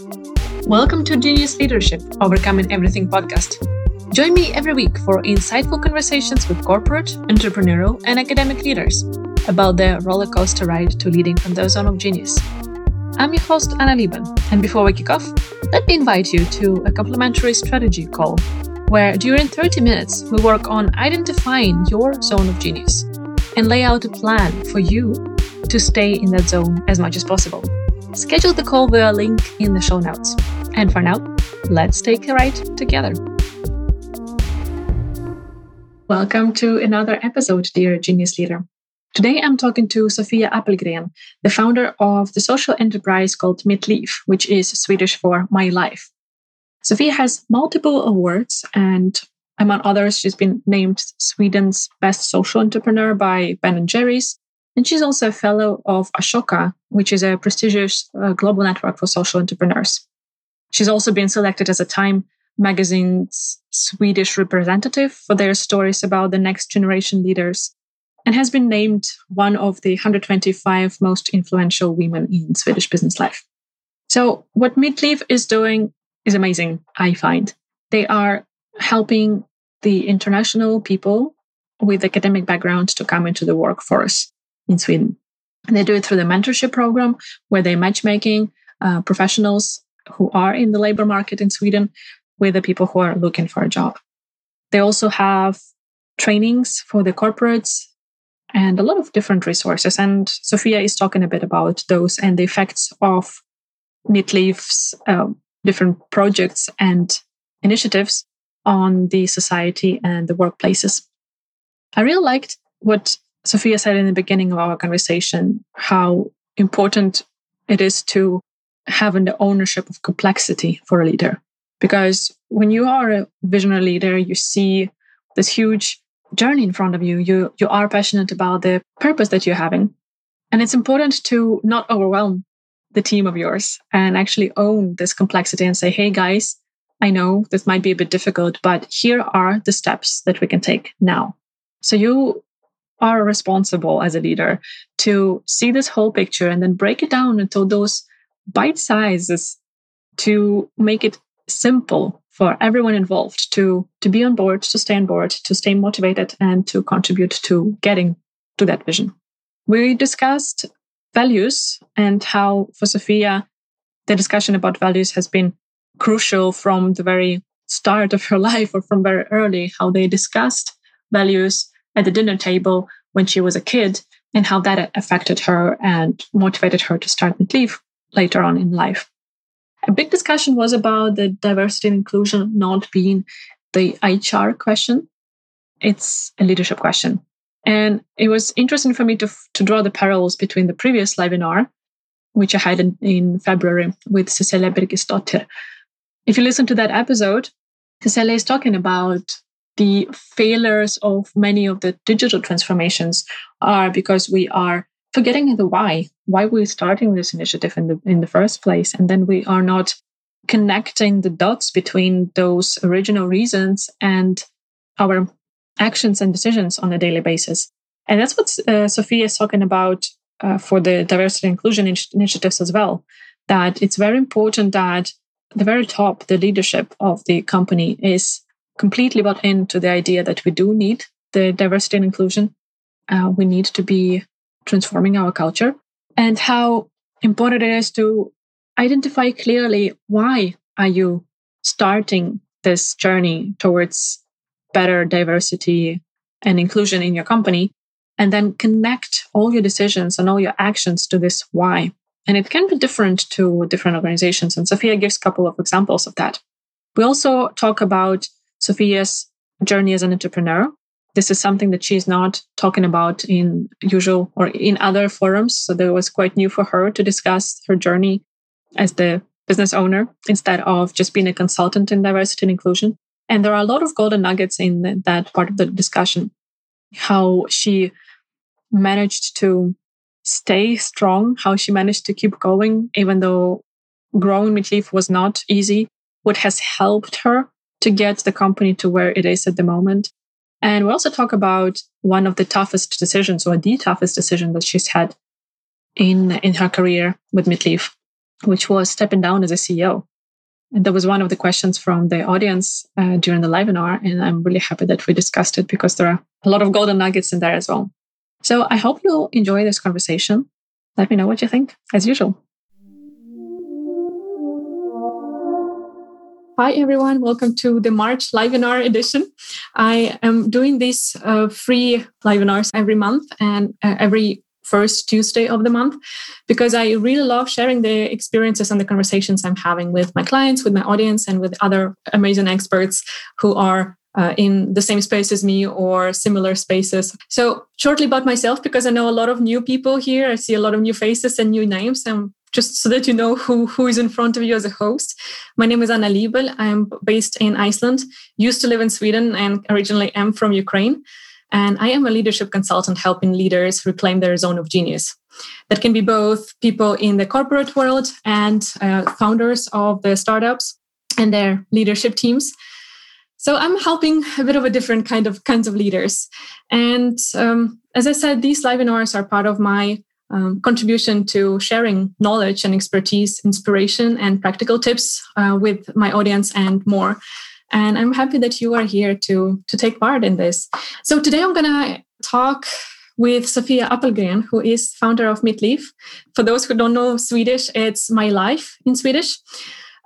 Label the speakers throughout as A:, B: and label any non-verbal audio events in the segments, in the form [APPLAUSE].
A: Welcome to Genius Leadership Overcoming Everything podcast. Join me every week for insightful conversations with corporate, entrepreneurial, and academic leaders about their roller coaster ride to leading from the zone of genius. I'm your host, Anna Liebel, and before we kick off, let me invite you to a complimentary strategy call where during 30 minutes we work on identifying your zone of genius and lay out a plan for you to stay in that zone as much as possible. Schedule the call via link in the show notes. And for now, let's take a ride together. Welcome to another episode, dear Genius Leader. Today I'm talking to Sofia Appelgren, the founder of the social enterprise called Mitt Liv, which is Swedish for My Life. Sofia has multiple awards, and among others, she's been named Sweden's best social entrepreneur by Ben and Jerry's, and she's also a fellow of Ashoka, which is a prestigious uh, global network for social entrepreneurs. She's also been selected as a Time magazine's Swedish representative for their stories about the next generation leaders and has been named one of the 125 most influential women in Swedish business life. So, Mitt Liv is doing is amazing, I find. They are helping the international people with academic background to come into the workforce in Sweden. And they do it through the mentorship program where they're matchmaking uh, professionals who are in the labor market in Sweden with the people who are looking for a job. They also have trainings for the corporates and a lot of different resources. And Sofia is talking a bit about those and the effects of Liv's uh, different projects and initiatives on the society and the workplaces. I really liked what Sofia said in the beginning of our conversation how important it is to have the ownership of complexity for a leader. Because when you are a visionary leader, you see this huge journey in front of you. You you are passionate about the purpose that you're having. And it's important to not overwhelm the team of yours and actually own this complexity and say, hey guys, I know this might be a bit difficult, but here are the steps that we can take now. So you are responsible as a leader to see this whole picture and then break it down into those bite sizes to make it simple for everyone involved to to be on board to stay on board to stay motivated and to contribute to getting to that vision. We discussed values and how for sofia the discussion about values has been crucial from the very start of her [LAUGHS] life or from very early how they discussed values at the dinner table when she was a kid and how that affected her and motivated her to start Liv later on in life. A big discussion was about the diversity and inclusion not being the HR question. It's a leadership question. And it was interesting for me to, to draw the parallels between the previous webinar, which I had in, in February with Cecilia Birgisdotter. If you listen to that episode, Cecilia is talking about the failures of many of the digital transformations are because we are forgetting the why why we're starting this initiative in the in the first place and then we are not connecting the dots between those original reasons and our actions and decisions on a daily basis. And that's what uh, sofia is talking about uh, for the diversity inclusion in- initiatives as well that it's very important that the very top the leadership of the company is completely bought into the idea that we do need the diversity and inclusion. Uh, we need to be transforming our culture and how important it is to identify clearly why are you starting this journey towards better diversity and inclusion in your company and then connect all your decisions and all your actions to this why. And it can be different to different organizations. And sofia gives a couple of examples of that. We also talk about Sofia's journey as an entrepreneur. This is something that she's not talking about in usual or in other forums. So that was quite new for her to discuss her journey as the business owner instead of just being a consultant in diversity and inclusion. And there are a lot of golden nuggets in that part of the discussion. How she managed to stay strong, how she managed to keep going, even though growing Liv was not easy, what has helped her to get the company to where it is at the moment. And we also talk about one of the toughest decisions or the toughest decision that she's had in, in her career with Liv. which was stepping down as a CEO. And that was one of the questions from the audience uh, during the live webinar. And I'm really happy that we discussed it because there are a lot of golden nuggets in there as well. So I hope you'll enjoy this conversation. Let me know what you think, as usual. Hi, everyone. Welcome to the March live webinar edition. I am doing these uh, free live webinars every month and uh, every first Tuesday of the month because I really love sharing the experiences and the conversations I'm having with my clients, with my audience, and with other amazing experts who are uh, in the same space as me or similar spaces. So, shortly about myself, because I know a lot of new people here, I see a lot of new faces and new names. And just so that you know who, who is in front of you as a host, my name is Anna Liebel. I'm based in Iceland, used to live in Sweden, and originally am from Ukraine. And I am a leadership consultant helping leaders reclaim their zone of genius. That can be both people in the corporate world and uh, founders of the startups and their leadership teams. So I'm helping a bit of a different kind of kinds of leaders. And um, as I said, these live webinars are part of my um, contribution to sharing knowledge and expertise, inspiration, and practical tips uh, with my audience and more. And I'm happy that you are here to, to take part in this. So today I'm going to talk with Sofia Appelgren, who is founder of Mitt For those who don't know Swedish, it's my life in Swedish.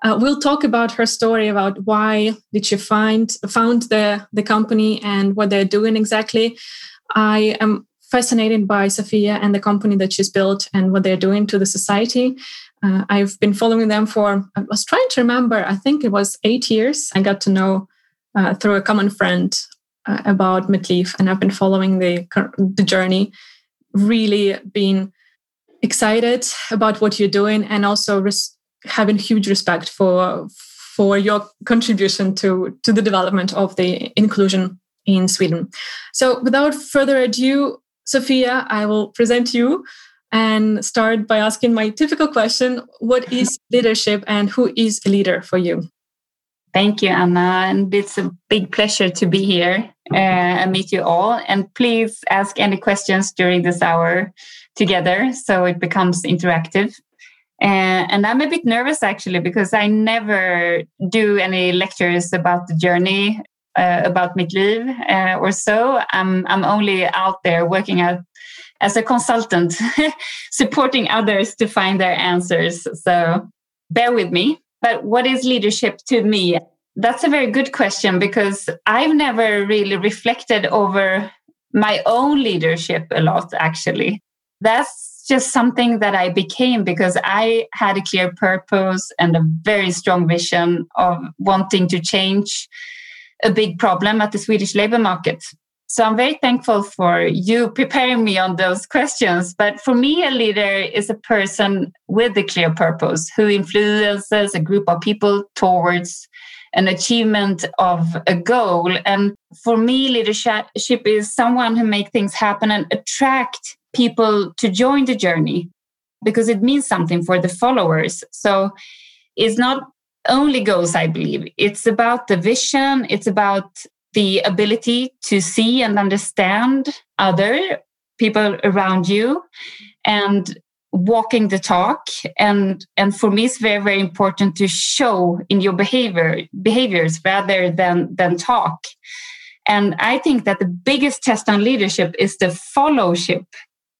A: Uh, we'll talk about her story about why did she find found the the company and what they're doing exactly. I am fascinated by Sofia and the company that she's built and what they're doing to the society. Uh, I've been following them for, I was trying to remember, I think it was eight years. I got to know uh, through a common friend uh, about Mitt and I've been following the, the journey, really being excited about what you're doing and also res- having huge respect for for your contribution to to the development of the inclusion in Sweden. So without further ado, Sofia, I will present you and start by asking my typical question What is [LAUGHS] leadership and who is a leader for you?
B: Thank you, Anna. And it's a big pleasure to be here uh, and meet you all. And please ask any questions during this hour together so it becomes interactive. Uh, and I'm a bit nervous actually because I never do any lectures about the journey uh, about Mitt uh, or so. I'm, I'm only out there working out as a consultant, [LAUGHS] supporting others to find their answers. So bear with me. But what is leadership to me? That's a very good question because I've never really reflected over my own leadership a lot, actually. That's just something that I became because I had a clear purpose and a very strong vision of wanting to change a big problem at the Swedish labor market. So I'm very thankful for you preparing me on those questions. But for me, a leader is a person with a clear purpose who influences a group of people towards an achievement of a goal. And for me, leadership is someone who make things happen and attract people to join the journey because it means something for the followers. So it's not only goals, I believe. It's about the vision, it's about the ability to see and understand other people around you and walking the talk. And and for me it's very very important to show in your behavior behaviors rather than than talk. And i think that the biggest test on leadership is the followship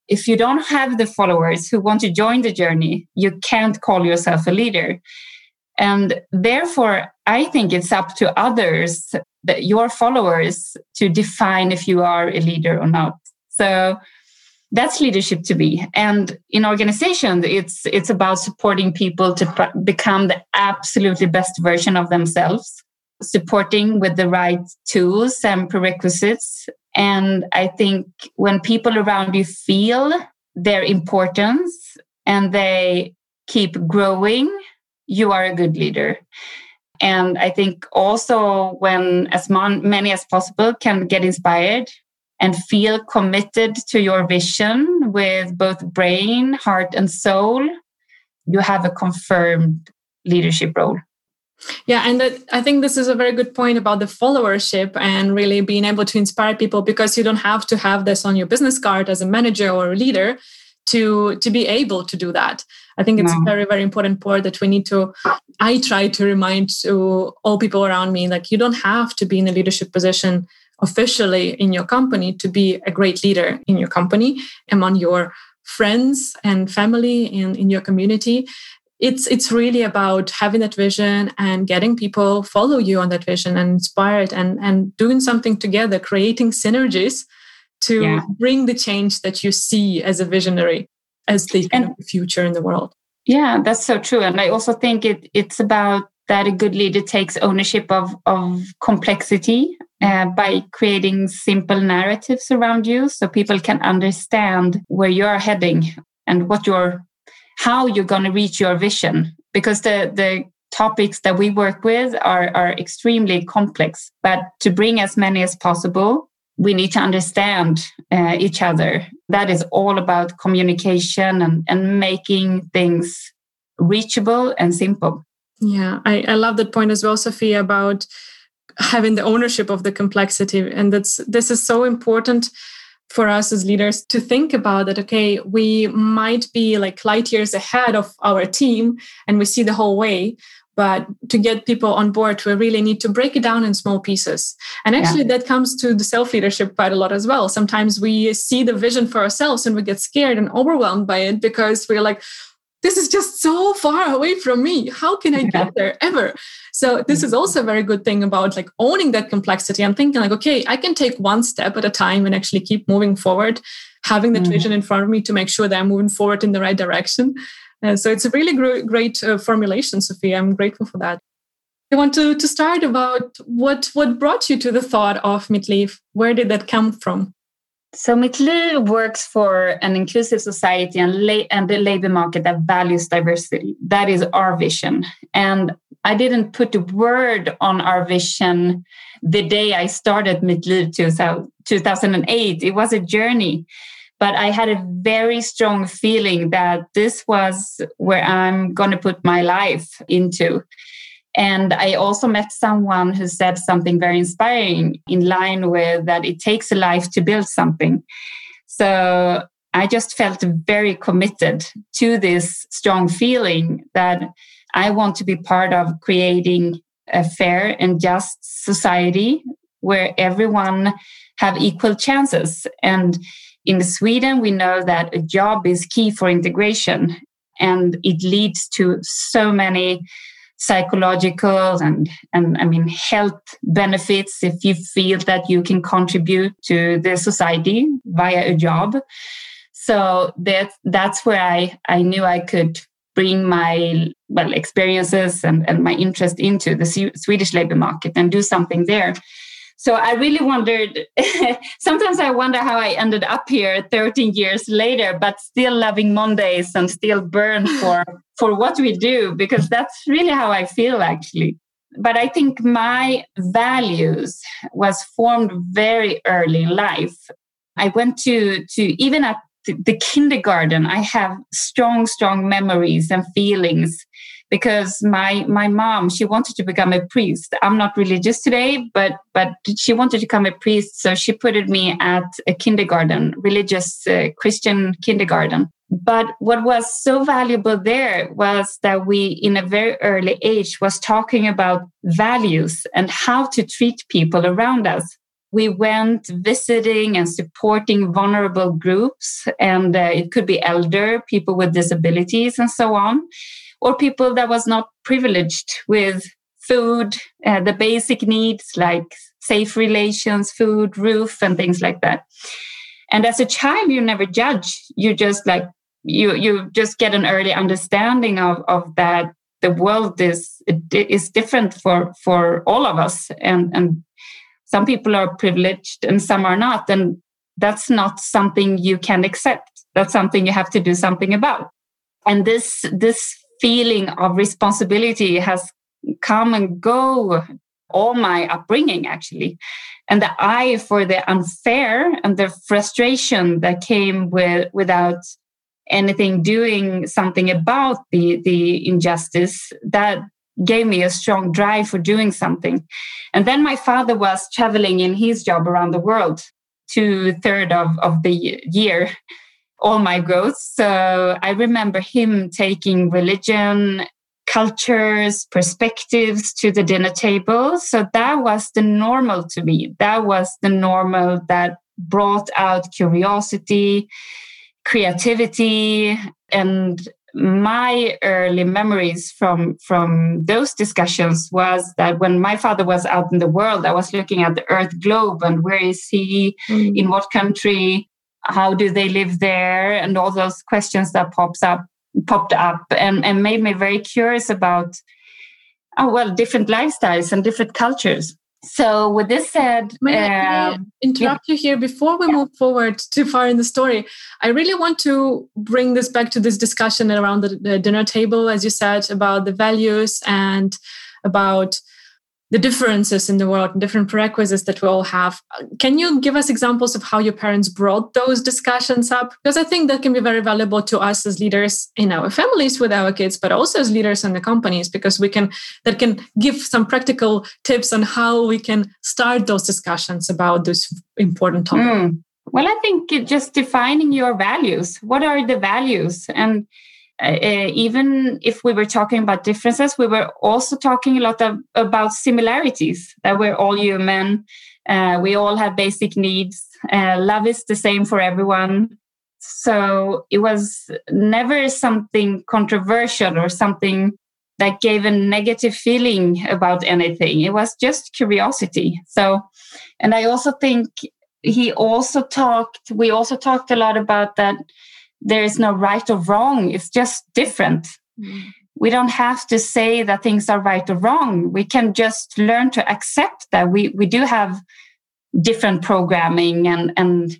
B: if you don't have the followers who want to join the journey you can't call yourself a leader and therefore i think it's up to others the, your followers to define if you are a leader or not. So that's leadership to be. And in organization, it's it's about supporting people to become the absolutely best version of themselves, supporting with the right tools and prerequisites. And I think when people around you feel their importance and they keep growing, you are a good leader. And I think also when as many as possible can get inspired and feel committed to your vision with both brain, heart, and soul, you have a confirmed leadership role.
A: Yeah, and that, I think this is a very good point about the followership and really being able to inspire people because you don't have to have this on your business card as a manager or a leader to to be able to do that i think it's no. a very very important part that we need to i try to remind to all people around me like you don't have to be in a leadership position officially in your company to be a great leader in your company among your friends and family and in your community it's it's really about having that vision and getting people follow you on that vision and inspired and and doing something together creating synergies to yeah. bring the change that you see as a visionary as the kind and, of future in the world.
B: Yeah that's so true. And i also think it it's about that a good leader takes ownership of of complexity uh, by creating simple narratives around you so people can understand where you're heading and what you're how you're going to reach your vision. Because the the topics that we work with are are extremely complex but to bring as many as possible we need to understand uh, each other. That is all about communication and and making things reachable and simple.
A: Yeah i, I love that point as well sofia about having the ownership of the complexity. And that's this is so important for us as leaders to think about that okay we might be like light years ahead of our team and we see the whole way but to get people on board we really need to break it down in small pieces. And actually yeah. that comes to the self leadership quite a lot as well. Sometimes we see the vision for ourselves and we get scared and overwhelmed by it because we're like this is just so far away from me. How can i get there ever? So this is also a very good thing about like owning that complexity. And thinking like okay i can take one step at a time and actually keep moving forward having that mm. vision in front of me to make sure that i'm moving forward in the right direction uh, so it's a really gr- great uh, formulation sofia i'm grateful for that I want to, to start about what what brought you to the thought of Mitt Liv. Where did that come from?
B: So Mitt Liv works for an inclusive society and, la- and the labor market that values diversity. That is our vision. And I didn't put a word on our vision the day I started Mitt Liv 2008. It was a journey. But I had a very strong feeling that this was where I'm going to put my life into. And I also met someone who said something very inspiring in line with that it takes a life to build something. So I just felt very committed to this strong feeling that I want to be part of creating a fair and just society where everyone have equal chances. And in Sweden, we know that a job is key for integration and it leads to so many psychological and and I mean health benefits if you feel that you can contribute to the society via a job. So that that's where I I knew I could bring my well experiences and, and my interest into the Swedish labor market and do something there. So I really wondered. [LAUGHS] sometimes I wonder how I ended up here 13 years later, but still loving Mondays and still burn [LAUGHS] for for what we do because that's really how I feel actually. But I think my values was formed very early in life. I went to to even at the kindergarten. I have strong, strong memories and feelings because my my mom she wanted to become a priest. I'm not religious today but but she wanted to become a priest so she put me at a kindergarten religious uh, christian kindergarten. But what was so valuable there was that we in a very early age was talking about values and how to treat people around us. We went visiting and supporting vulnerable groups and uh, it could be elder people with disabilities and so on or people that was not privileged with food, uh, the basic needs like safe relations, food, roof, and things like that. And as a child, you never judge. You just like you you just get an early understanding of of that the world is is different for for all of us, and and some people are privileged and some are not, and that's not something you can accept. That's something you have to do something about. And this this feeling of responsibility has come and go all my upbringing actually. And the eye for the unfair and the frustration that came with without anything doing something about the the injustice that gave me a strong drive for doing something. And then my father was traveling in his job around the world two third of, of the year all my growth. So I remember him taking religion, cultures, perspectives to the dinner table. So that was the normal to me. That was the normal that brought out curiosity, creativity, and my early memories from from those discussions was that when my father was out in the world i was looking at the earth globe and where is he mm. in what country how do they live there and all those questions that pops up popped up and, and made me very curious about oh well different lifestyles and different cultures so with this said
A: may I, um, interrupt yeah. you here before we yeah. move forward too far in the story i really want to bring this back to this discussion around the, the dinner table as you said about the values and about the differences in the world and different prerequisites that we all have. Can you give us examples of how your parents brought those discussions up? Because I think that can be very valuable to us as leaders in our families with our kids, but also as leaders in the companies, because we can that can give some practical tips on how we can start those discussions about this important topic. Mm.
B: Well, I think just defining your values. What are the values? And uh, even if we were talking about differences, we were also talking a lot of, about similarities that we're all human. Uh, we all have basic needs. Uh, love is the same for everyone. So it was never something controversial or something that gave a negative feeling about anything. It was just curiosity. So, and I also think he also talked, we also talked a lot about that there is no right or wrong. It's just different. Mm. We don't have to say that things are right or wrong. We can just learn to accept that we, we do have different programming and, and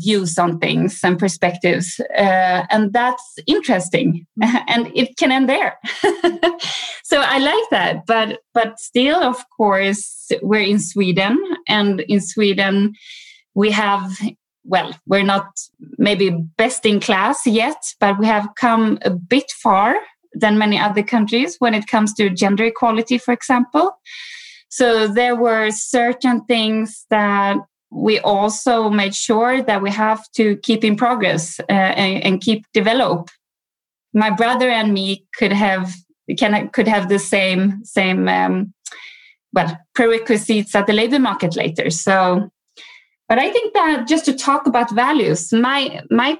B: views on things and perspectives. Uh, and that's interesting. [LAUGHS] and it can end there. [LAUGHS] so I like that. But but still, of course, we're in Sweden. And in Sweden, we have well, we're not maybe best in class yet, but we have come a bit far than many other countries when it comes to gender equality, for example. So there were certain things that we also made sure that we have to keep in progress uh, and, and, keep develop. My brother and me could have can could have the same same um, well prerequisites at the labor market later. So but I think that just to talk about values, my my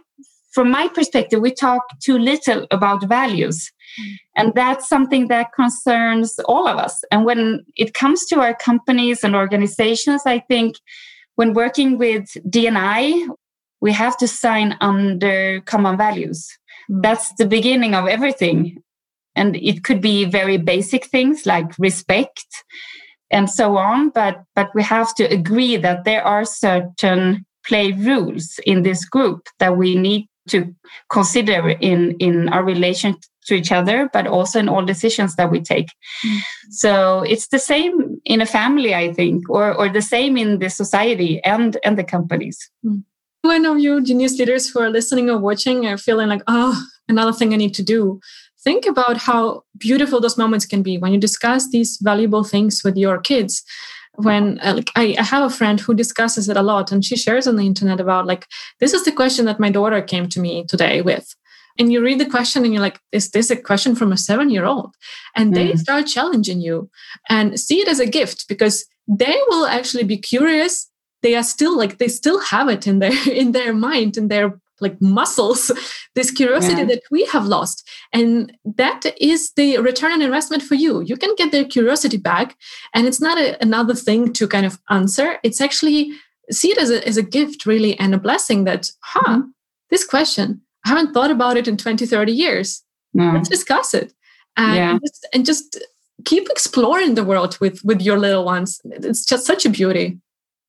B: from my perspective, we talk too little about values. Mm. And that's something that concerns all of us. And when it comes to our companies and organizations, I think when working with D&I, we have to sign under common values. Mm. That's the beginning of everything. And it could be very basic things like respect, and so on. But but we have to agree that there are certain play rules in this group that we need to consider in in our relation to each other but also in all decisions that we take mm. so it's the same in a family i think or or the same in the society and and the companies mm.
A: i know you genius leaders who are listening or watching are feeling like oh another thing i need to do think about how beautiful those moments can be when you discuss these valuable things with your kids. When uh, like I, I, have a friend who discusses it a lot and she shares on the internet about like this is the question that my daughter came to me today with. And you read the question and you're like is this a question from a seven year old and they mm. start challenging you and see it as a gift because they will actually be curious. They are still like they still have it in their [LAUGHS] in their mind in their like muscles [LAUGHS] this curiosity yeah. that we have lost and that is the return on investment for you you can get their curiosity back and it's not a, another thing to kind of answer it's actually see it as a, as a gift really and a blessing that huh mm-hmm. this question i haven't thought about it in 20 30 years no. let's discuss it and, yeah. just, and just keep exploring the world with with your little ones it's just such a beauty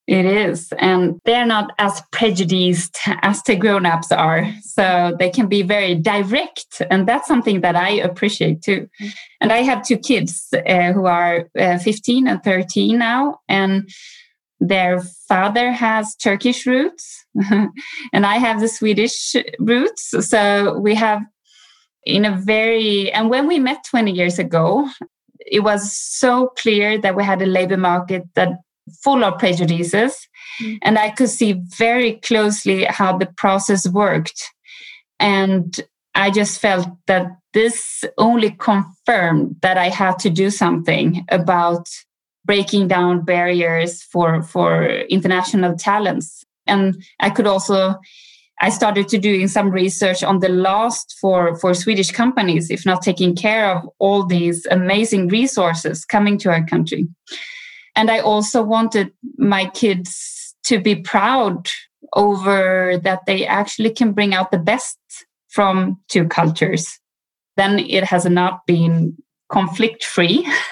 B: it is. And they're not as prejudiced as the grown ups are. So they can be very direct. And that's something that I appreciate too. And I have two kids uh, who are uh, 15 and 13 now. And their father has Turkish roots, [LAUGHS] and I have the Swedish roots. So we have, in a very, and when we met 20 years ago, it was so clear that we had a labor market that full of prejudices. Mm. And I could see very closely how the process worked. And I just felt that this only confirmed that I had to do something about breaking down barriers for, for international talents. And I could also I started to doing some research on the lost for, for Swedish companies, if not taking care of all these amazing resources coming to our country. And I also wanted my kids to be proud over that they actually can bring out the best from two cultures. Then it has not been conflict free. [LAUGHS]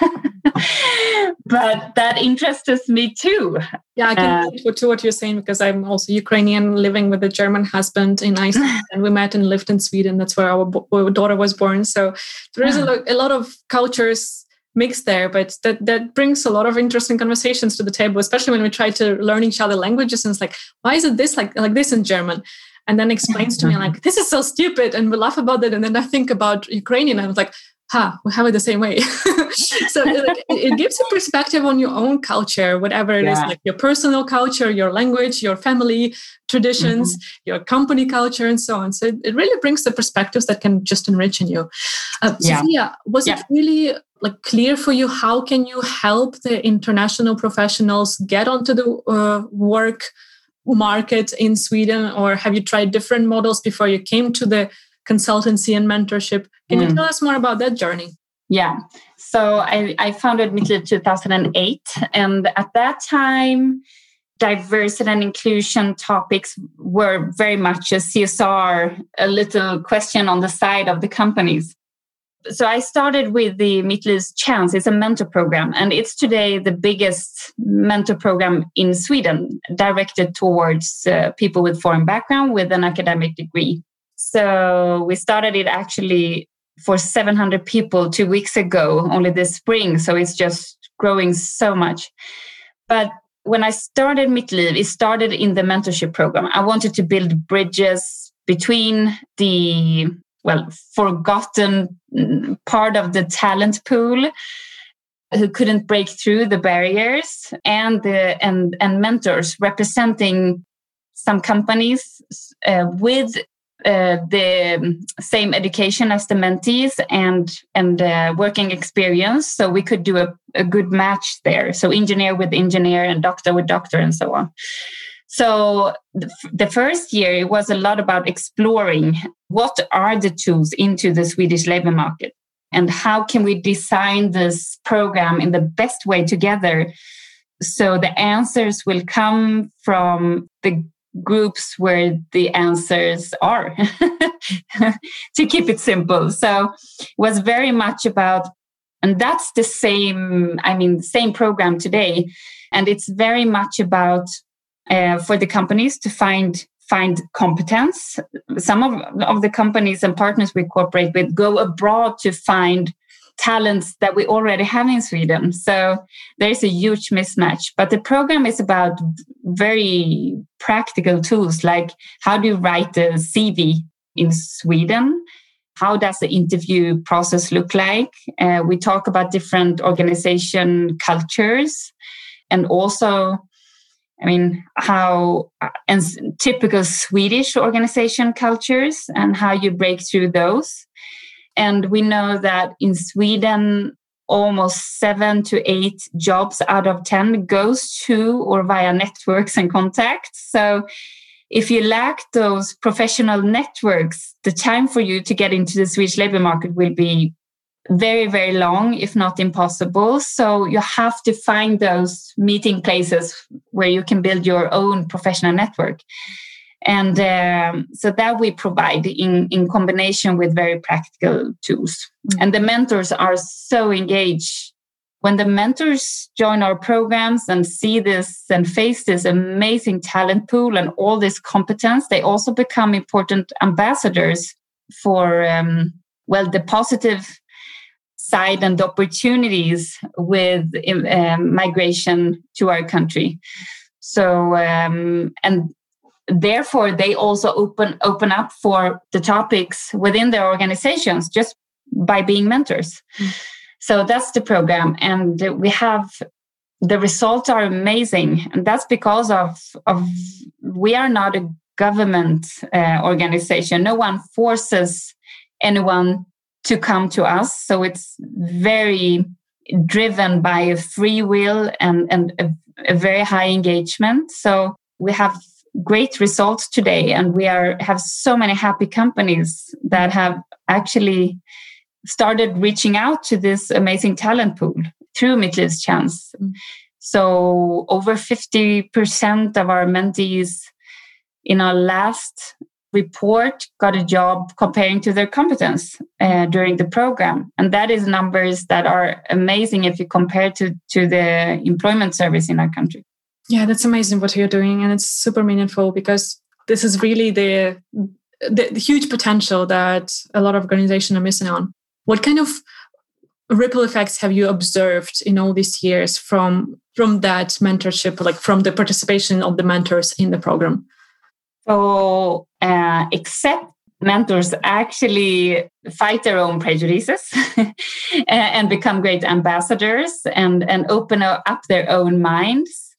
B: but that interests me too.
A: Yeah, I can uh, to what you're saying because I'm also Ukrainian living with a German husband in Iceland [LAUGHS] and we met and lived in Sweden. That's where our, bo- our daughter was born. So there is a, lo- a lot of cultures mixed there, but that, that brings a lot of interesting conversations to the table, especially when we try to learn each other languages. And it's like, why is it this like, like this in German? and then explains to me like this is so stupid and we laugh about it and then i think about ukrainian and i was like ha, we have it the same way. [LAUGHS] so it, it, gives a perspective on your own culture, whatever it yeah. is, like your personal culture, your language, your family traditions, mm-hmm. your company culture, and so on. So it, it, really brings the perspectives that can just enrich in you. Uh, yeah. Sofia, was yeah. it really like clear for you? How can you help the international professionals get onto the uh, work market in Sweden, or have you tried different models before you came to the consultancy and mentorship. Can mm. you tell us more about that journey?
B: Yeah. So I, I founded Mitt Liv 2008. And at that time, diversity and inclusion topics were very much a CSR, a little question on the side of the companies. So I started with the Mitt Liv's Chance. It's a mentor program, and it's today the biggest mentor program in Sweden, directed towards uh, people with foreign background with an academic degree. So we started it actually for 700 people two weeks ago, only this spring. So it's just growing so much. But when I started Mitt Liv, it started in the mentorship program. I wanted to build bridges between the well forgotten part of the talent pool who couldn't break through the barriers and the and and mentors representing some companies uh, with uh, the same education as the mentees and and uh, working experience. So we could do a, a good match there. So engineer with engineer and doctor with doctor and so on so the, first year it was a lot about exploring what are the tools into the swedish labor market and how can we design this program in the best way together. So the answers will come from the groups where the answers are [LAUGHS] to keep it simple. So it was very much about and that's the same i mean same program today. And it's very much about uh, for the companies to find find competence some of, of the companies and partners we cooperate with go abroad to find talents that we already have in Sweden. So there's a huge mismatch. But the program is about very practical tools like how do you write a CV in Sweden? How does the interview process look like? Uh, we talk about different organization cultures and also I mean, how uh, and typical Swedish organization cultures and how you break through those. And we know that in Sweden, almost seven to eight jobs out of 10 goes to or via networks and contacts. So if you lack those professional networks, the time for you to get into the Swedish labor market will be very, very long, if not impossible. So you have to find those meeting places where you can build your own professional network and um, so that we provide in, in combination with very practical tools mm-hmm. and the mentors are so engaged when the mentors join our programs and see this and face this amazing talent pool and all this competence they also become important ambassadors for um, well the positive side and the opportunities with um, migration to our country so um, and therefore they also open open up for the topics within their organizations just by being mentors mm. so that's the program and we have the results are amazing and that's because of of we are not a government uh, organization. No one forces anyone to come to us. So it's very driven by a free will and, and a, a very high engagement. So we have great results today and we are have so many happy companies that have actually started reaching out to this amazing talent pool through Mitt Liv's Chance. Mm. So over 50% of our mentees in our last report got a job comparing to their competence uh, during the program. And that is numbers that are amazing if you compare to, to the employment service in our country.
A: Yeah, that's amazing what you're doing. And it's super meaningful because this is really the, the, the huge potential that a lot of organizations are missing on. What kind of ripple effects have you observed in all these years from from that mentorship like from the participation of the mentors in the program
B: so uh, except mentors actually fight their own prejudices [LAUGHS] and become great ambassadors and and open up their own minds.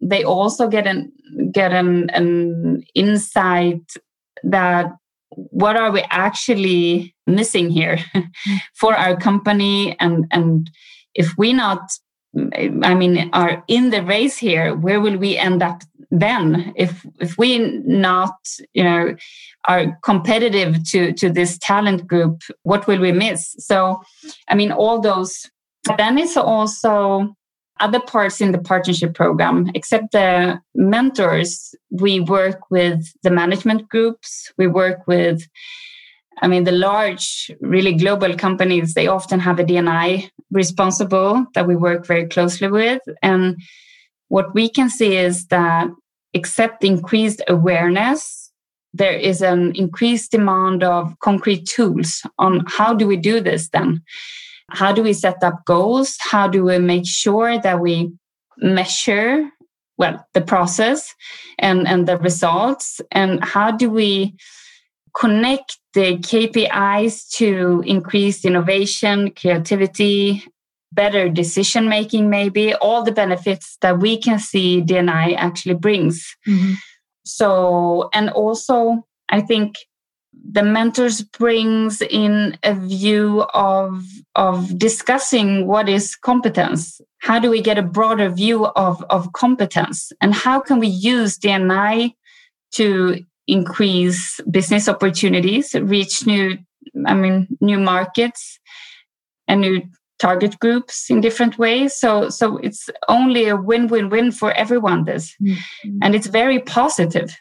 B: They also get an get an, an insight that what are we actually missing here [LAUGHS] for our company? And and if we not i mean are in the race here where will we end up then? If if we not you know are competitive to to this talent group what will we miss? So i mean all those then it's also other parts in the partnership program, except the mentors, we work with the management groups. We work with, I mean, the large, really global companies, they often have a D&I responsible that we work very closely with. And what we can see is that, except increased awareness, there is an increased demand of concrete tools on how do we do this then how do we set up goals? How do we make sure that we measure well the process and and the results and how do we connect the KPIs to increase innovation, creativity, better decision making, maybe all the benefits that we can see D&I actually brings. Mm-hmm. So, and also, I think the mentors brings in a view of of discussing what is competence how do we get a broader view of of competence and how can we use D&I to increase business opportunities reach new i mean new markets and new target groups in different ways so so it's only a win-win-win for everyone this mm-hmm. and it's very positive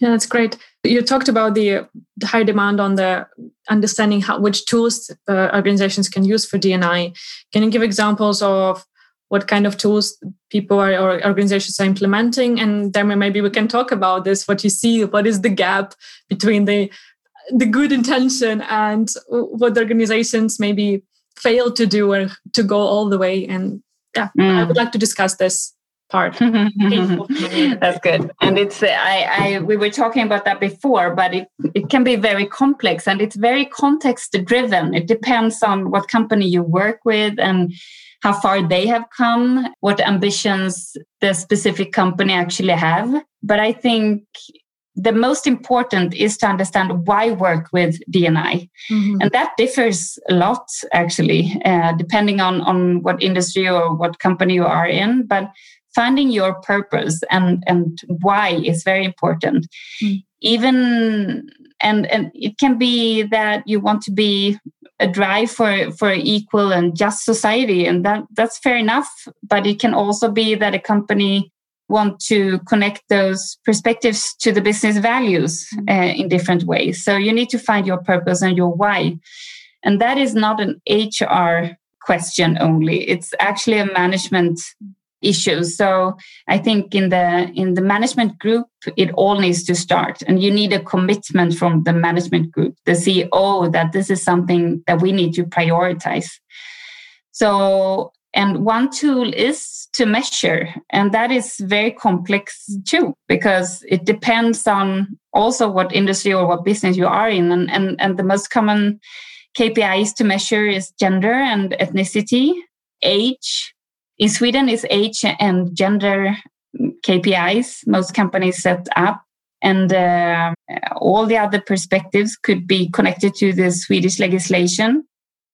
A: yeah, that's great. You talked about the, the high demand on the understanding how which tools uh, organizations can use for D&I. Can you give examples of what kind of tools people are, or organizations are implementing? And then maybe we can talk about this. What you see, what is the gap between the the good intention and what the organizations maybe fail to do or to go all the way? And yeah, mm. I would like to discuss this part. [LAUGHS]
B: That's good. And it's I, I we were talking about that before, but it, it can be very complex and it's very context driven. It depends on what company you work with and how far they have come, what ambitions the specific company actually have. But I think the most important is to understand why work with D&I. Mm-hmm. And that differs a lot, actually, uh, depending on, on what industry or what company you are in. But finding your purpose and and why is very important mm. even and and it can be that you want to be a drive for for equal and just society and that that's fair enough. But it can also be that a company want to connect those perspectives to the business values mm. uh, in different ways. So you need to find your purpose and your why. And that is not an hr question only. It's actually a management issues. So i think in the in the management group it all needs to start. And you need a commitment from the management group the ceo that this is something that we need to prioritize. So and one tool is to measure and that is very complex too because it depends on also what industry or what business you are in. And and, and the most common kpis to measure is gender and ethnicity age in Sweden, it's age and gender KPIs most companies set up. And uh, all the other perspectives could be connected to the Swedish legislation.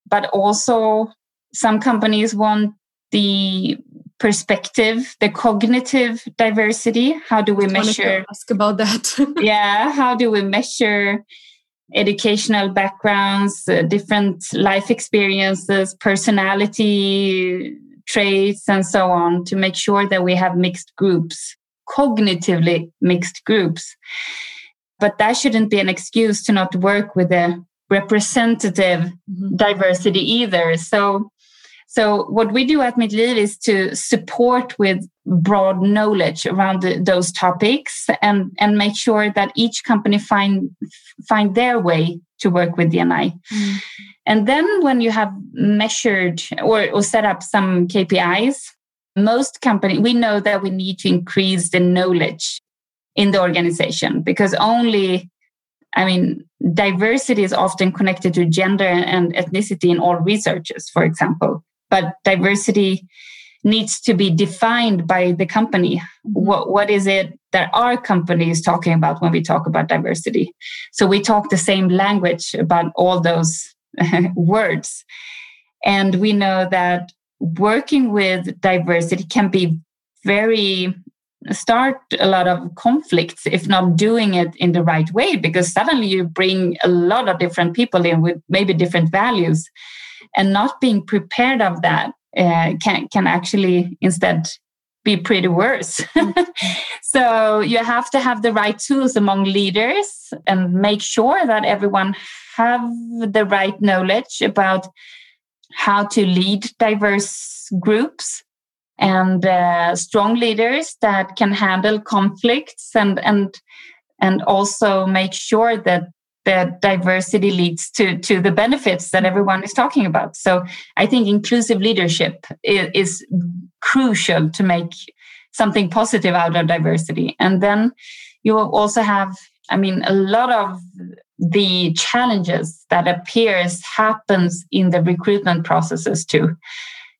B: But also, some companies want the perspective, the cognitive diversity. How do we measure?
A: Ask about that. [LAUGHS]
B: yeah, how do we measure educational backgrounds, uh, different life experiences, personality traits, and so on to make sure that we have mixed groups, cognitively mixed groups. But that shouldn't be an excuse to not work with a representative mm-hmm. diversity either. So so what we do at Mitt Liv is to support with broad knowledge around the, those topics and, and make sure that each company find find their way to work with D&I. Mm. And then when you have measured or, or set up some KPIs, most company we know that we need to increase the knowledge in the organization because only I mean, diversity is often connected to gender and ethnicity in all researches, for example but diversity needs to be defined by the company. Mm-hmm. What, what is it that our company is talking about when we talk about diversity? So we talk the same language about all those [LAUGHS] words. And we know that working with diversity can be very start a lot of conflicts if not doing it in the right way because suddenly you bring a lot of different people in with maybe different values and not being prepared of that uh, can can actually instead be pretty worse. [LAUGHS] so you have to have the right tools among leaders and make sure that everyone have the right knowledge about how to lead diverse groups and uh, strong leaders that can handle conflicts and and and also make sure that that diversity leads to to the benefits that everyone is talking about. So i think inclusive leadership is, is, crucial to make something positive out of diversity. And then you also have i mean a lot of the challenges that appears happens in the recruitment processes too.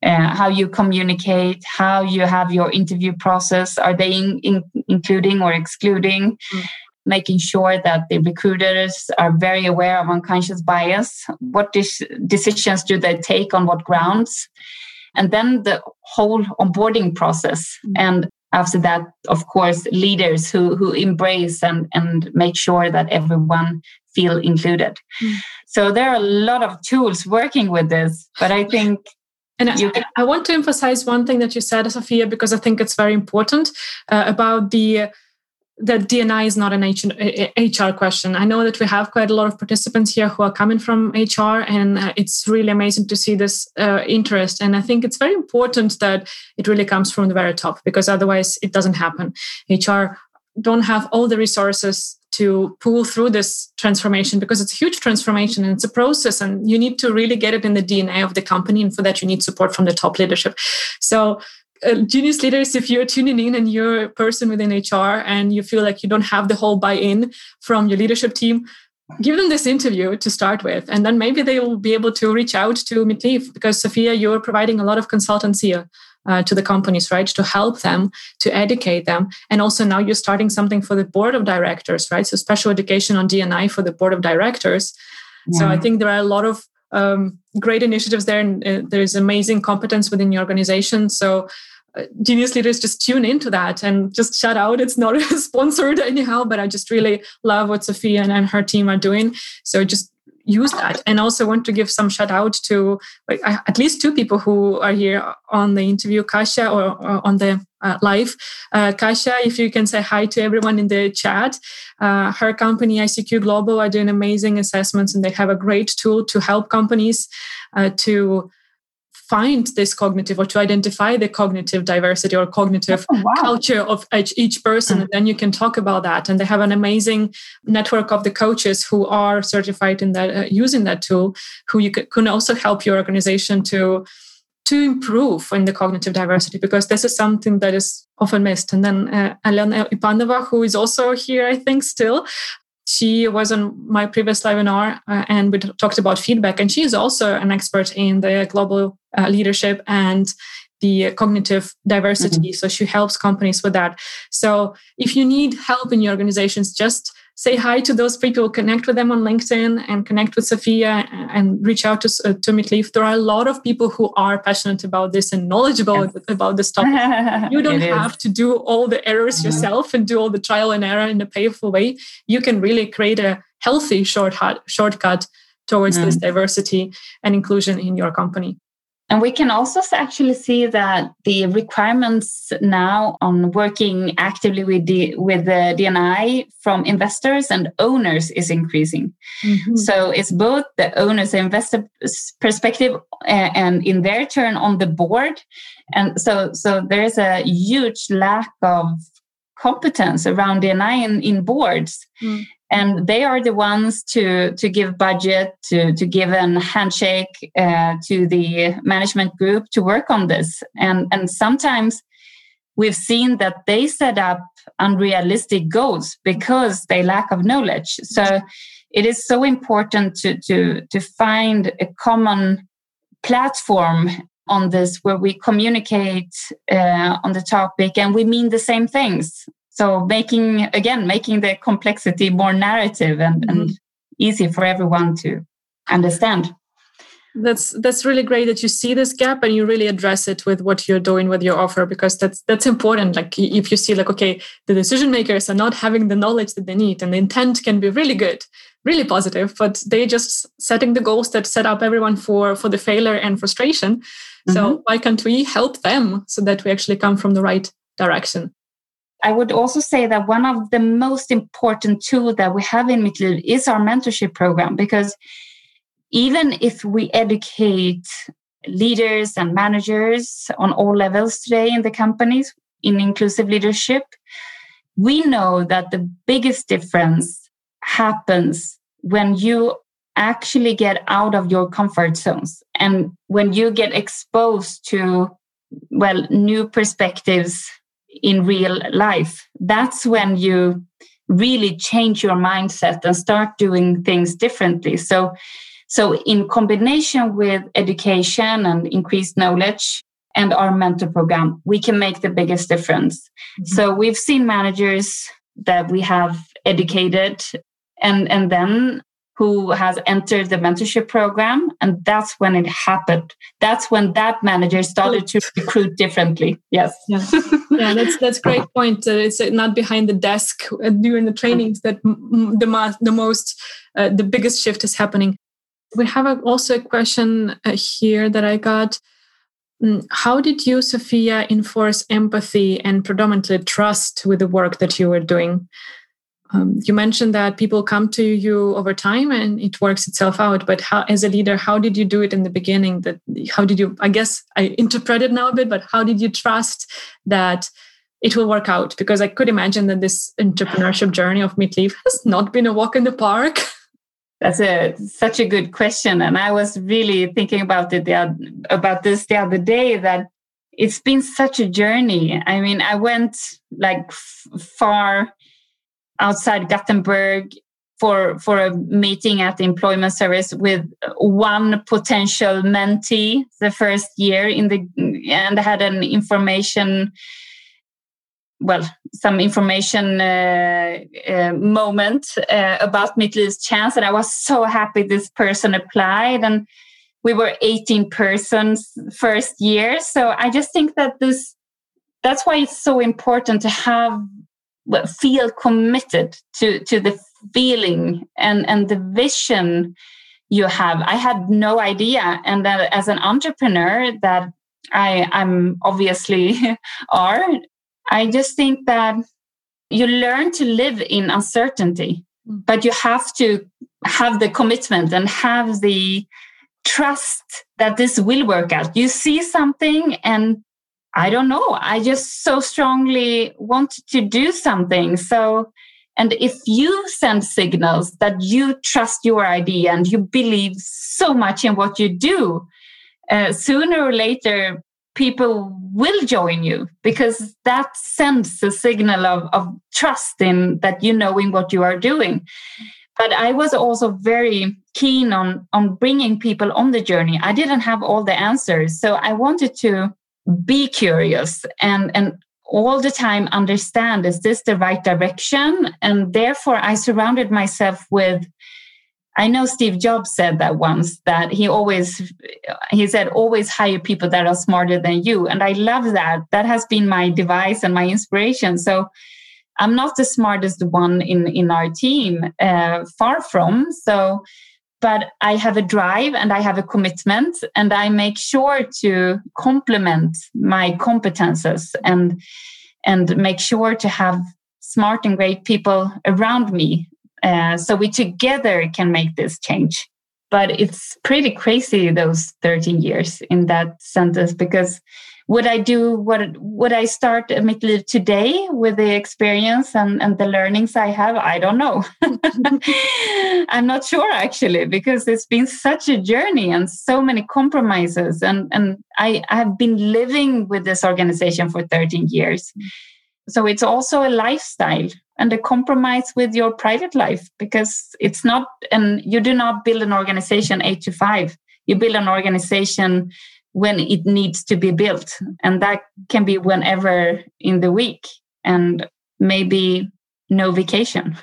B: Uh, how you communicate how you have your interview process are they in, in, including or excluding? Mm making sure that the recruiters are very aware of unconscious bias. What decisions do they take on what grounds? And then the whole onboarding process. Mm. And after that, of course, leaders who, who embrace and, and make sure that everyone feel included. Mm. So there are a lot of tools working with this, but I think [LAUGHS]
A: and I, I, want to emphasize one thing that you said, Sofia, because I think it's very important uh, about the that D&I is not an HR question. I know that we have quite a lot of participants here who are coming from HR, and uh, it's really amazing to see this uh, interest. And I think it's very important that it really comes from the very top because otherwise it doesn't happen. HR don't have all the resources to pull through this transformation because it's a huge transformation and it's a process and you need to really get it in the DNA of the company and for that you need support from the top leadership. So uh, genius leaders, if you're tuning in and you're a person within HR and you feel like you don't have the whole buy in from your leadership team, give them this interview to start with. And then maybe they will be able to reach out to Mitt Liv because, Sofia, you're providing a lot of consultancy uh, to the companies, right? To help them, to educate them. And also now you're starting something for the board of directors, right? So special education on D&I for the board of directors. Yeah. So I think there are a lot of um, great initiatives there and uh, there's amazing competence within your organization. So genius leaders just tune into that and just shout out it's not [LAUGHS] sponsored anyhow but i just really love what sofia and, and her team are doing so just use that. And also want to give some shout out to at least two people who are here on the interview kasia or, or on the uh, live. Uh, kasia if you can say hi to everyone in the chat. Uh, her company icq global are doing amazing assessments and they have a great tool to help companies uh, to find this cognitive or to identify the cognitive diversity or cognitive oh, wow. culture of each, each person. Mm-hmm. And then you can talk about that. And they have an amazing network of the coaches who are certified in that, uh, using that tool, who you can, can also help your organization to to improve in the cognitive diversity because this is something that is often missed. And then uh, Elena Ipanova, who is also here, I think, still, she was on my previous webinar uh, and we talked about feedback and she is also an expert in the global uh, leadership and the cognitive diversity. Mm-hmm. So she helps companies with that. So if you need help in your organizations, just say hi to those people, connect with them on LinkedIn and connect with Sofia and reach out to, uh, to Mitt Liv. There are a lot of people who are passionate about this and knowledgeable yes. [LAUGHS] about this topic. [LAUGHS] You don't have to do all the errors mm-hmm. yourself and do all the trial and error in a painful way. You can really create a healthy shortcut, shortcut towards mm. this diversity and inclusion in your company.
B: And we can also actually see that the requirements now on working actively with the with the D&I from investors and owners is increasing. Mm-hmm. So it's both the owners and investor perspective and in their turn on the board. And so so there is a huge lack of competence around D&I in, in boards. Mm and they are the ones to to give budget to to give a handshake uh, to the management group to work on this. And and sometimes we've seen that they set up unrealistic goals because they lack of knowledge. So it is so important to to to find a common platform on this where we communicate uh, on the topic and we mean the same things so making again making the complexity more narrative and, mm-hmm. and easy for everyone to understand
A: that's that's really great that you see this gap and you really address it with what you're doing with your offer because that's that's important like if you see like okay the decision makers are not having the knowledge that they need and the intent can be really good really positive but they just setting the goals that set up everyone for for the failure and frustration mm-hmm. so why can't we help them so that we actually come from the right direction
B: I would also say that one of the most important tools that we have in Mitt Liv is our mentorship program because even if we educate leaders and managers on all levels today in the companies in inclusive leadership, we know that the biggest difference happens when you actually get out of your comfort zones and when you get exposed to well new perspectives in real life, that's when you really change your mindset and start doing things differently. So, so in combination with education and increased knowledge and our mentor program, we can make the biggest difference. Mm-hmm. So we've seen managers that we have educated and, and then who has entered the mentorship program and that's when it happened. That's when that manager started to recruit differently. Yes.
A: Yeah, yeah that's that's great point. Uh, it's uh, not behind the desk uh, during the trainings that m- the, ma- the most uh, the biggest shift is happening. We have a, also a question uh, here that i got. Mm, how did you sofia enforce empathy and predominantly trust with the work that you were doing um, you mentioned that people come to you over time and it works itself out but how as a leader how did you do it in the beginning that how did you i guess i interpret it now a bit but how did you trust that it will work out? Because i could imagine that this entrepreneurship journey of Mitt Liv has not been a walk in the park. [LAUGHS]
B: That's a such a good question. And i was really thinking about it the, about this the other day that it's been such a journey. I mean i went like f- far outside Gothenburg for for a meeting at the employment service with one potential mentee the first year in the and had an information well some information uh, uh, moment uh, about Mitt Liv's chance. And I was so happy this person applied. And we were 18 persons first year. So I just think that this that's why it's so important to have feel committed to to the feeling and and the vision you have. I had no idea. And that as an entrepreneur that i i'm obviously [LAUGHS] are i just think that you learn to live in uncertainty mm. but you have to have the commitment and have the trust that this will work out. You see something and I don't know. I just so strongly wanted to do something. So, and if you send signals that you trust your idea and you believe so much in what you do, uh, sooner or later, people will join you because that sends a signal of, of trust in that you know in what you are doing. But I was also very keen on, on bringing people on the journey. I didn't have all the answers. So I wanted to be curious and and all the time understand is this the right direction? And therefore i surrounded myself with i know steve jobs said that once that he always he said always hire people that are smarter than you. And i love that. That has been my device and my inspiration. So i'm not the smartest one in in our team uh, far from. So but I have a drive and I have a commitment, and I make sure to complement my competences and and make sure to have smart and great people around me, uh, so we together can make this change. But it's pretty crazy those 13 years in that sentence because would I do what would I start admittedly today with the experience and, and the learnings I have? I don't know. [LAUGHS] I'm not sure actually, because it's been such a journey and so many compromises. And, and I, have been living with this organization for 13 years. So it's also a lifestyle and a compromise with your private life because it's not, and you do not build an organization eight to five. You build an organization when it needs to be built. And that can be whenever in the week and maybe no vacation.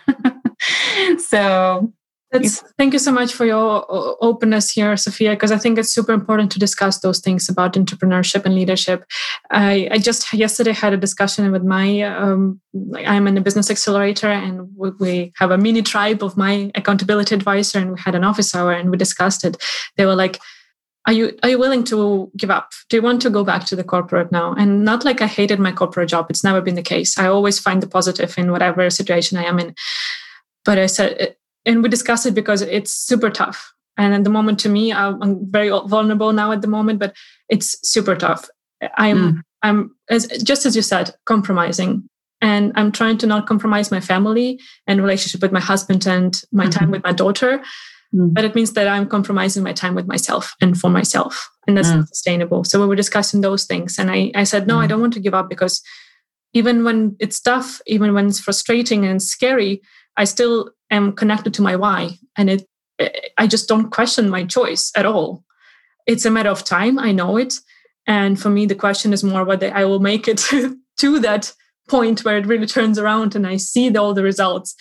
B: [LAUGHS] so
A: that's, thank you so much for your openness here, Sofia, because I think it's super important to discuss those things about entrepreneurship and leadership. I, I just yesterday had a discussion with my, um, I'm in a business accelerator and we, we have a mini tribe of my accountability advisor and we had an office hour and we discussed it. They were like, are you are you willing to give up? Do you want to go back to the corporate now? And not like i hated my corporate job. It's never been the case. I always find the positive in whatever situation i am in. But i said and we discussed it because it's super tough. And at the moment to me i'm very vulnerable now at the moment but it's super tough. I'm mm. i'm as, just as you said compromising. And i'm trying to not compromise my family and relationship with my husband and my mm-hmm. time with my daughter Mm. But it means that I'm compromising my time with myself and for myself. And that's mm. not sustainable. So we were discussing those things. And I, I said, no, mm. I don't want to give up because even when it's tough, even when it's frustrating and scary, I still am connected to my why. And it, I just don't question my choice at all. It's a matter of time. I know it. And for me, the question is more whether I will make it [LAUGHS] to that point where it really turns around and I see all the results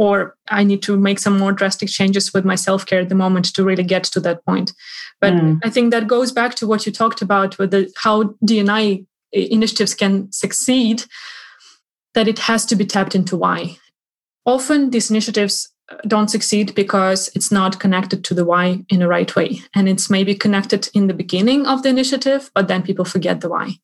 A: or I need to make some more drastic changes with my self care at the moment to really get to that point. But mm. I think that goes back to what you talked about with the, how D&I initiatives can succeed, that it has to be tapped into why. Often these initiatives don't succeed because it's not connected to the why in the right way. And it's maybe connected in the beginning of the initiative, but then people forget the why.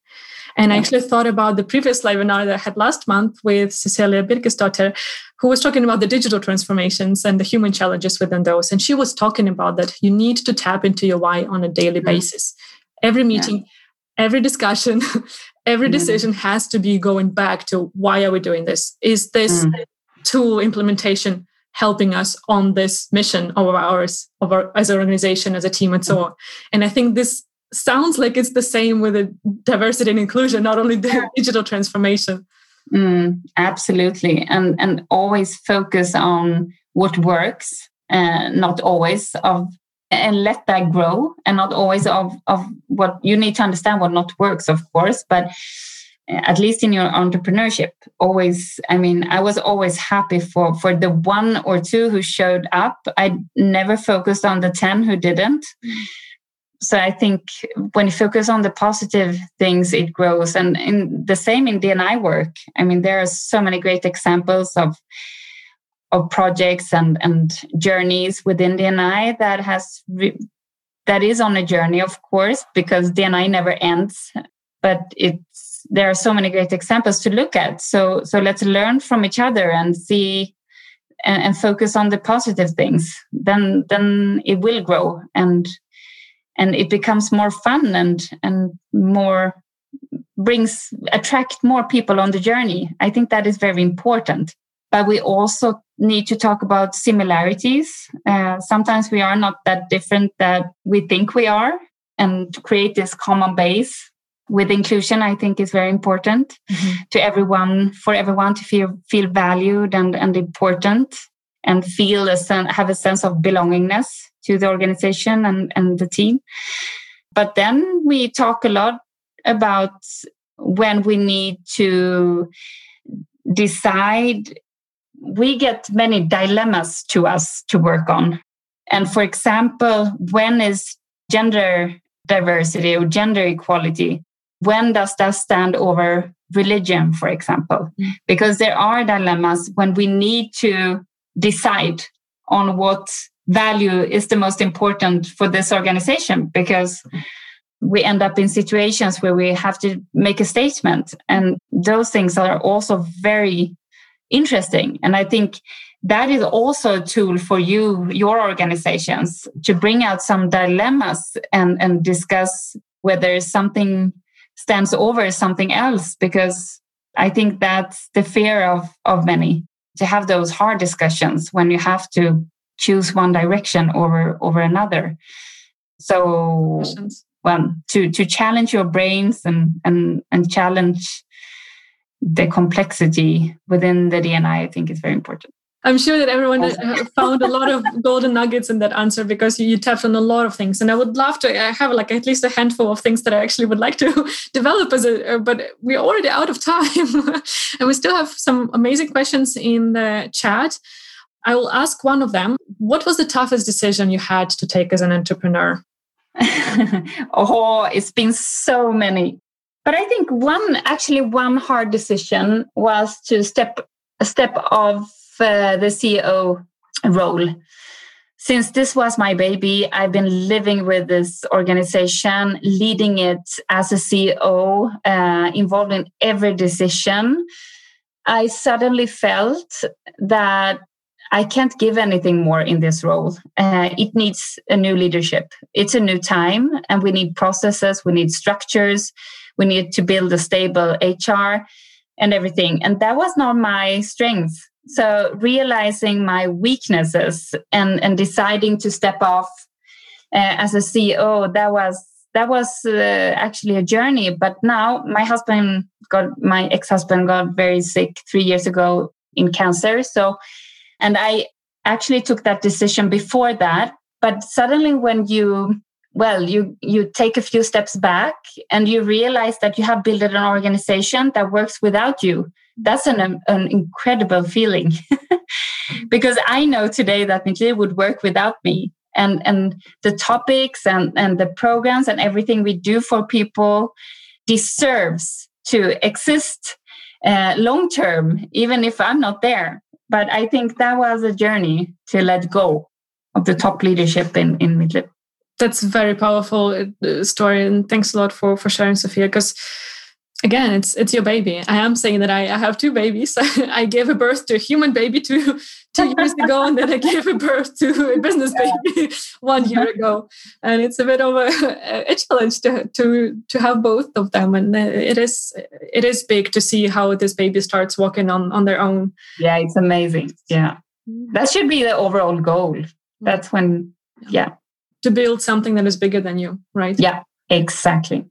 A: And I actually thought about the previous webinar that I had last month with Cecilia Birkesdotter, who was talking about the digital transformations and the human challenges within those. And she was talking about that you need to tap into your why on a daily mm-hmm. basis. Every meeting, yeah. every discussion, [LAUGHS] every mm-hmm. decision mm-hmm. has to be going back to why are we doing this? Is this mm-hmm. tool implementation helping us on this mission of ours of our as an organization as a team and so mm-hmm. on and i think this sounds like it's the same with the diversity and inclusion, not only the digital transformation.
B: Mm, absolutely, and and always focus on what works, uh, not always of, and let that grow, and not always of of what you need to understand what not works, of course, but uh, at least in your entrepreneurship always i mean i was always happy for for the one or two who showed up. I never focused on the 10 who didn't. Mm so I think when you focus on the positive things, it grows. And in the same in D&I work, I mean, there are so many great examples of of projects and and journeys within D&I that has re- that is on a journey, of course, because D&I never ends. But it's there are so many great examples to look at. So so let's learn from each other and see and, and focus on the positive things. Then then it will grow and and it becomes more fun and and more brings attract more people on the journey. I think that is very important. But we also need to talk about similarities. Uh, sometimes we are not that different that we think we are and create this common base with inclusion i think is very important mm-hmm. to everyone for everyone to feel feel valued and and important and feel a sen- have a sense of belongingness to the organization and, and the team. But then we talk a lot about when we need to decide. We get many dilemmas to us to work on. And for example, when is gender diversity or gender equality? When does that stand over religion, for example? Mm. Because there are dilemmas when we need to decide on what value is the most important for this organization because we end up in situations where we have to make a statement. And those things are also very interesting. And i think that is also a tool for you your organizations to bring out some dilemmas and and discuss whether something stands over something else because i think that's the fear of of many to have those hard discussions when you have to choose one direction over over another so well to to challenge your brains and and and challenge the complexity within the D&I i think is very important
A: I'm sure that everyone [LAUGHS] found a lot of [LAUGHS] golden nuggets in that answer because you, tapped on a lot of things. And I would love to I have like at least a handful of things that I actually would like to [LAUGHS] develop as a, uh, but we're already out of time. and we still have some amazing questions in the chat. I will ask one of them. What was the toughest decision you had to take as an entrepreneur? [LAUGHS]
B: oh, it's been so many. But I think one, actually, one hard decision was to step a step of uh, the CEO role. Since this was my baby, I've been living with this organization, leading it as a CEO, uh, involved in every decision. I suddenly felt that I can't give anything more in this role. Uh, it needs a new leadership. It's a new time, and we need processes, we need structures, we need to build a stable HR and everything. And that was not my strength. So realizing my weaknesses and and deciding to step off uh, as a CEO, that was that was uh, actually a journey. But now my husband got my ex husband got very sick three years ago in cancer. So, and I actually took that decision before that. But suddenly, when you well you you take a few steps back and you realize that you have built an organization that works without you that's an, an incredible feeling [LAUGHS] because I know today that Mitt Liv would work without me. And, and the topics and, and the programs and everything we do for people deserves to exist uh, long term, even if I'm not there. But I think that was a journey to let go of the top leadership in, in Mitt Liv.
A: That's a very powerful uh, story. And thanks a lot for, for sharing, Sofia, because again it's it's your baby. I am saying that i, I have two babies. [LAUGHS] I gave a birth to a human baby two two years ago and then i gave a birth to a business [LAUGHS] baby [LAUGHS] one year ago. And it's a bit of a, a challenge to to to have both of them. And uh, it is it is big to see how this baby starts walking on on their own.
B: Yeah it's amazing. Yeah. Mm-hmm. That should be the overall goal. Mm-hmm. That's when yeah.
A: To build something that is bigger than you right?
B: Yeah exactly.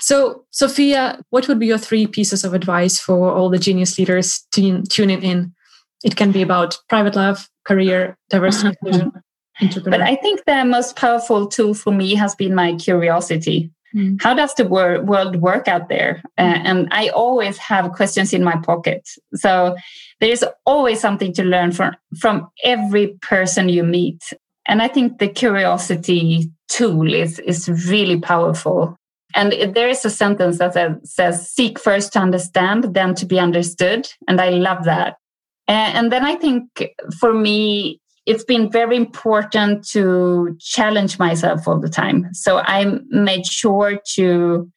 A: So, Sofia, what would be your three pieces of advice for all the genius leaders tuning in? It can be about private life, career, diversity, inclusion, [LAUGHS]
B: But I think the most powerful tool for me has been my curiosity. Mm. How does the wor- world work out there? Uh, mm. and I always have questions in my pocket. So there is always something to learn from, from every person you meet. And I think the curiosity tool is, is really powerful. And there is a sentence that says, seek first to understand, then to be understood. And I love that. And then I think for me, it's been very important to challenge myself all the time. So I made sure to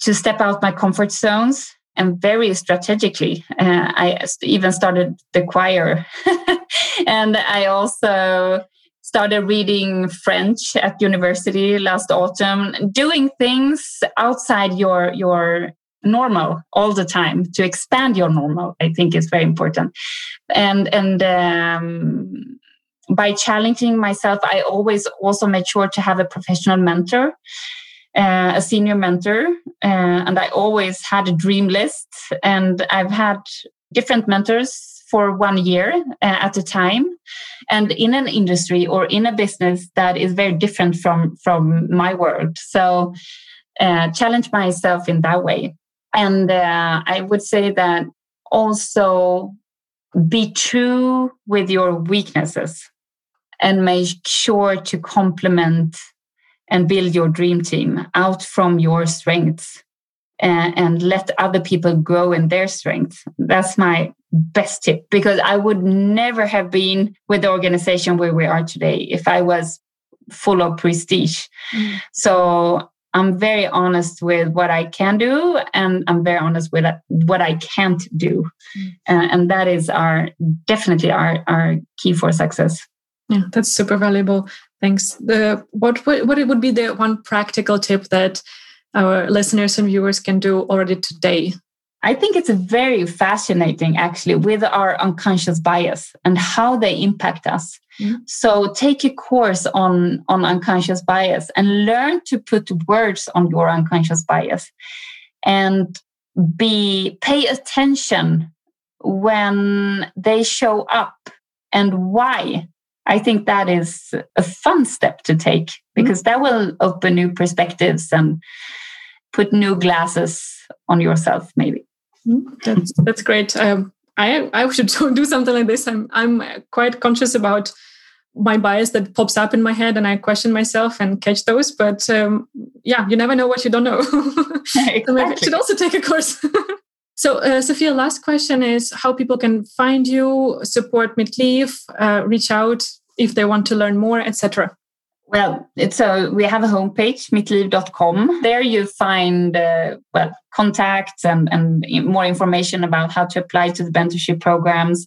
B: to step out my comfort zones and very strategically. Uh, I even started the choir, [LAUGHS] and I also started reading French at university last autumn, doing things outside your your normal all the time to expand your normal. I think is very important, and and. Um, by challenging myself, I always also made sure to have a professional mentor, uh, a senior mentor, uh, and I always had a dream list. And I've had different mentors for one year uh, at a time and in an industry or in a business that is very different from from my world so uh, challenge myself in that way. And uh, I would say that also be true with your weaknesses and make sure to complement and build your dream team out from your strengths and, and, let other people grow in their strengths. That's my best tip because I would never have been with the organization where we are today if I was full of prestige. Mm. So I'm very honest with what I can do, and I'm very honest with what I can't do, mm. uh, and that is our definitely our our key for success.
A: Yeah, that's super valuable. Thanks. The what what what would be the one practical tip that our listeners and viewers can do already today
B: I think it's very fascinating actually with our unconscious bias and how they impact us. Mm. So take a course on, on unconscious bias and learn to put words on your unconscious bias and be pay attention when they show up and why. I think that is a fun step to take because mm. that will open new perspectives and put new glasses on yourself maybe
A: Mm-hmm. That's that's great. Um, I I should [LAUGHS] do something like this. I'm I'm quite conscious about my bias that pops up in my head, and I question myself and catch those. But um, yeah, you never know what you don't know. exactly. [LAUGHS] so maybe I should also take a course. [LAUGHS] so, uh, Sofia, last question is how people can find you, support Mitt Liv, uh, reach out if they want to learn more, etc.
B: Well, it's a we have a homepage, midleaf.com. There you find uh, well contacts and and more information about how to apply to the mentorship programs.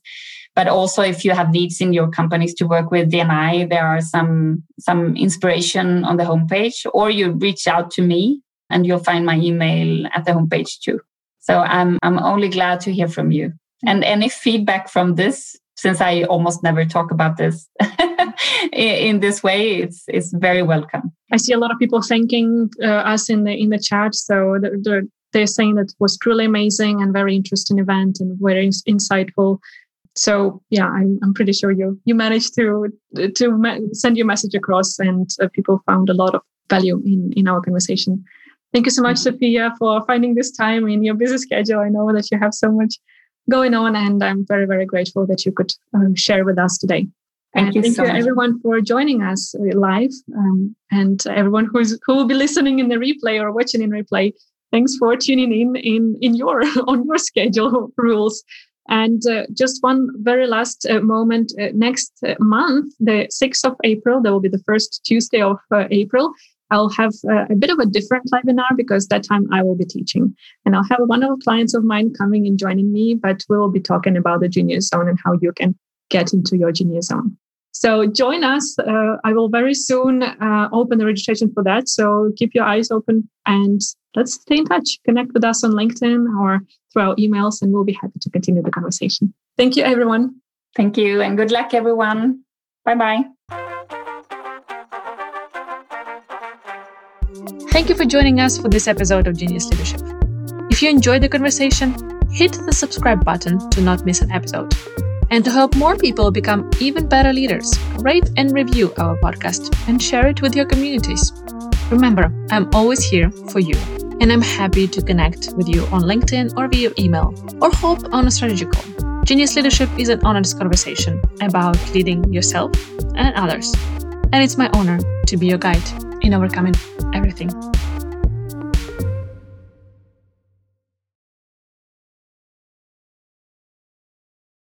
B: But also, if you have needs in your companies to work with D&I, there are some some inspiration on the homepage. Or you reach out to me, and you'll find my email at the homepage too. So I'm I'm only glad to hear from you. And any feedback from this, since I almost never talk about this [LAUGHS] in this way, it's it's very welcome.
A: I see a lot of people thanking uh, us in the in the chat. So they're, they're saying that it was truly amazing and very interesting event and very insightful. So yeah, I'm, I'm pretty sure you you managed to to send your message across, and uh, people found a lot of value in in our conversation. Thank you so much, Sofia, for finding this time in your busy schedule. I know that you have so much going on. And I'm very, very grateful that you could uh, share with us today.
B: Thank and you
A: thank
B: so
A: you
B: much.
A: everyone for joining us uh, live um, and everyone who's who will be listening in the replay or watching in replay. Thanks for tuning in in in your [LAUGHS] on your schedule [LAUGHS] rules. And uh, just one very last uh, moment. Uh, next uh, month, the 6th of April, that will be the first Tuesday of April. I'll have a, a, bit of a different webinar because that time I will be teaching. And I'll have one of the clients of mine coming and joining me, but we'll be talking about the genius zone and how you can get into your genius zone. So join us. Uh, I will very soon uh, open the registration for that. So keep your eyes open and let's stay in touch. Connect with us on LinkedIn or through our emails, and we'll be happy to continue the conversation. Thank you, everyone.
B: Thank you, and good luck, everyone. Bye bye.
A: Thank you for joining us for this episode of Genius Leadership. If you enjoyed the conversation, hit the subscribe button to not miss an episode. And to help more people become even better leaders, rate and review our podcast and share it with your communities. Remember, I'm always here for you, and I'm happy to connect with you on LinkedIn or via email or hop on a strategy call. Genius Leadership is an honest conversation about leading yourself and others. And it's my honor to be your guide in overcoming everything.